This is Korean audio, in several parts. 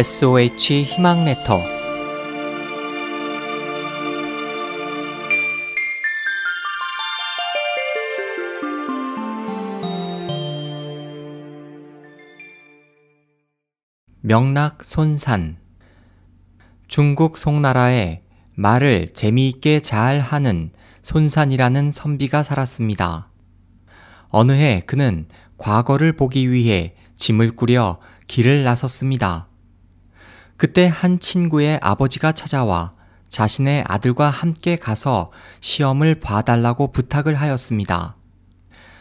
SOH 희망 레터 명락 손산 중국 송나라에 말을 재미있게 잘 하는 손산이라는 선비가 살았습니다. 어느 해 그는 과거를 보기 위해 짐을 꾸려 길을 나섰습니다. 그때 한 친구의 아버지가 찾아와 자신의 아들과 함께 가서 시험을 봐달라고 부탁을 하였습니다.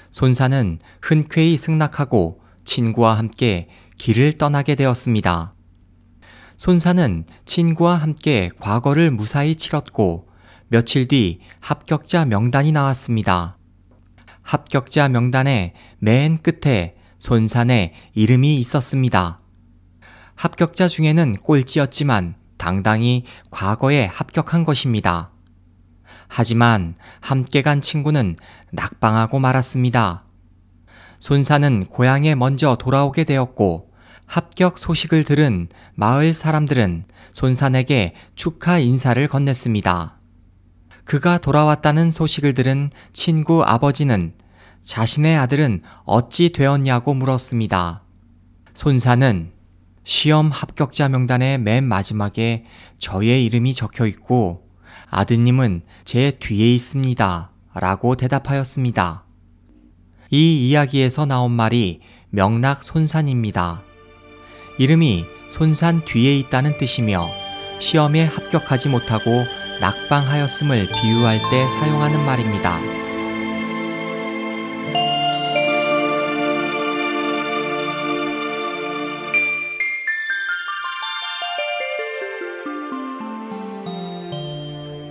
손사는 흔쾌히 승낙하고 친구와 함께 길을 떠나게 되었습니다. 손사는 친구와 함께 과거를 무사히 치렀고 며칠 뒤 합격자 명단이 나왔습니다. 합격자 명단의 맨 끝에 손산의 이름이 있었습니다. 합격자 중에는 꼴찌였지만 당당히 과거에 합격한 것입니다. 하지만 함께 간 친구는 낙방하고 말았습니다. 손사는 고향에 먼저 돌아오게 되었고 합격 소식을 들은 마을 사람들은 손산에게 축하 인사를 건넸습니다. 그가 돌아왔다는 소식을 들은 친구 아버지는 자신의 아들은 어찌 되었냐고 물었습니다. 손사는 시험 합격자 명단의 맨 마지막에 저의 이름이 적혀 있고 아드님은 제 뒤에 있습니다. 라고 대답하였습니다. 이 이야기에서 나온 말이 명락 손산입니다. 이름이 손산 뒤에 있다는 뜻이며 시험에 합격하지 못하고 낙방하였음을 비유할 때 사용하는 말입니다.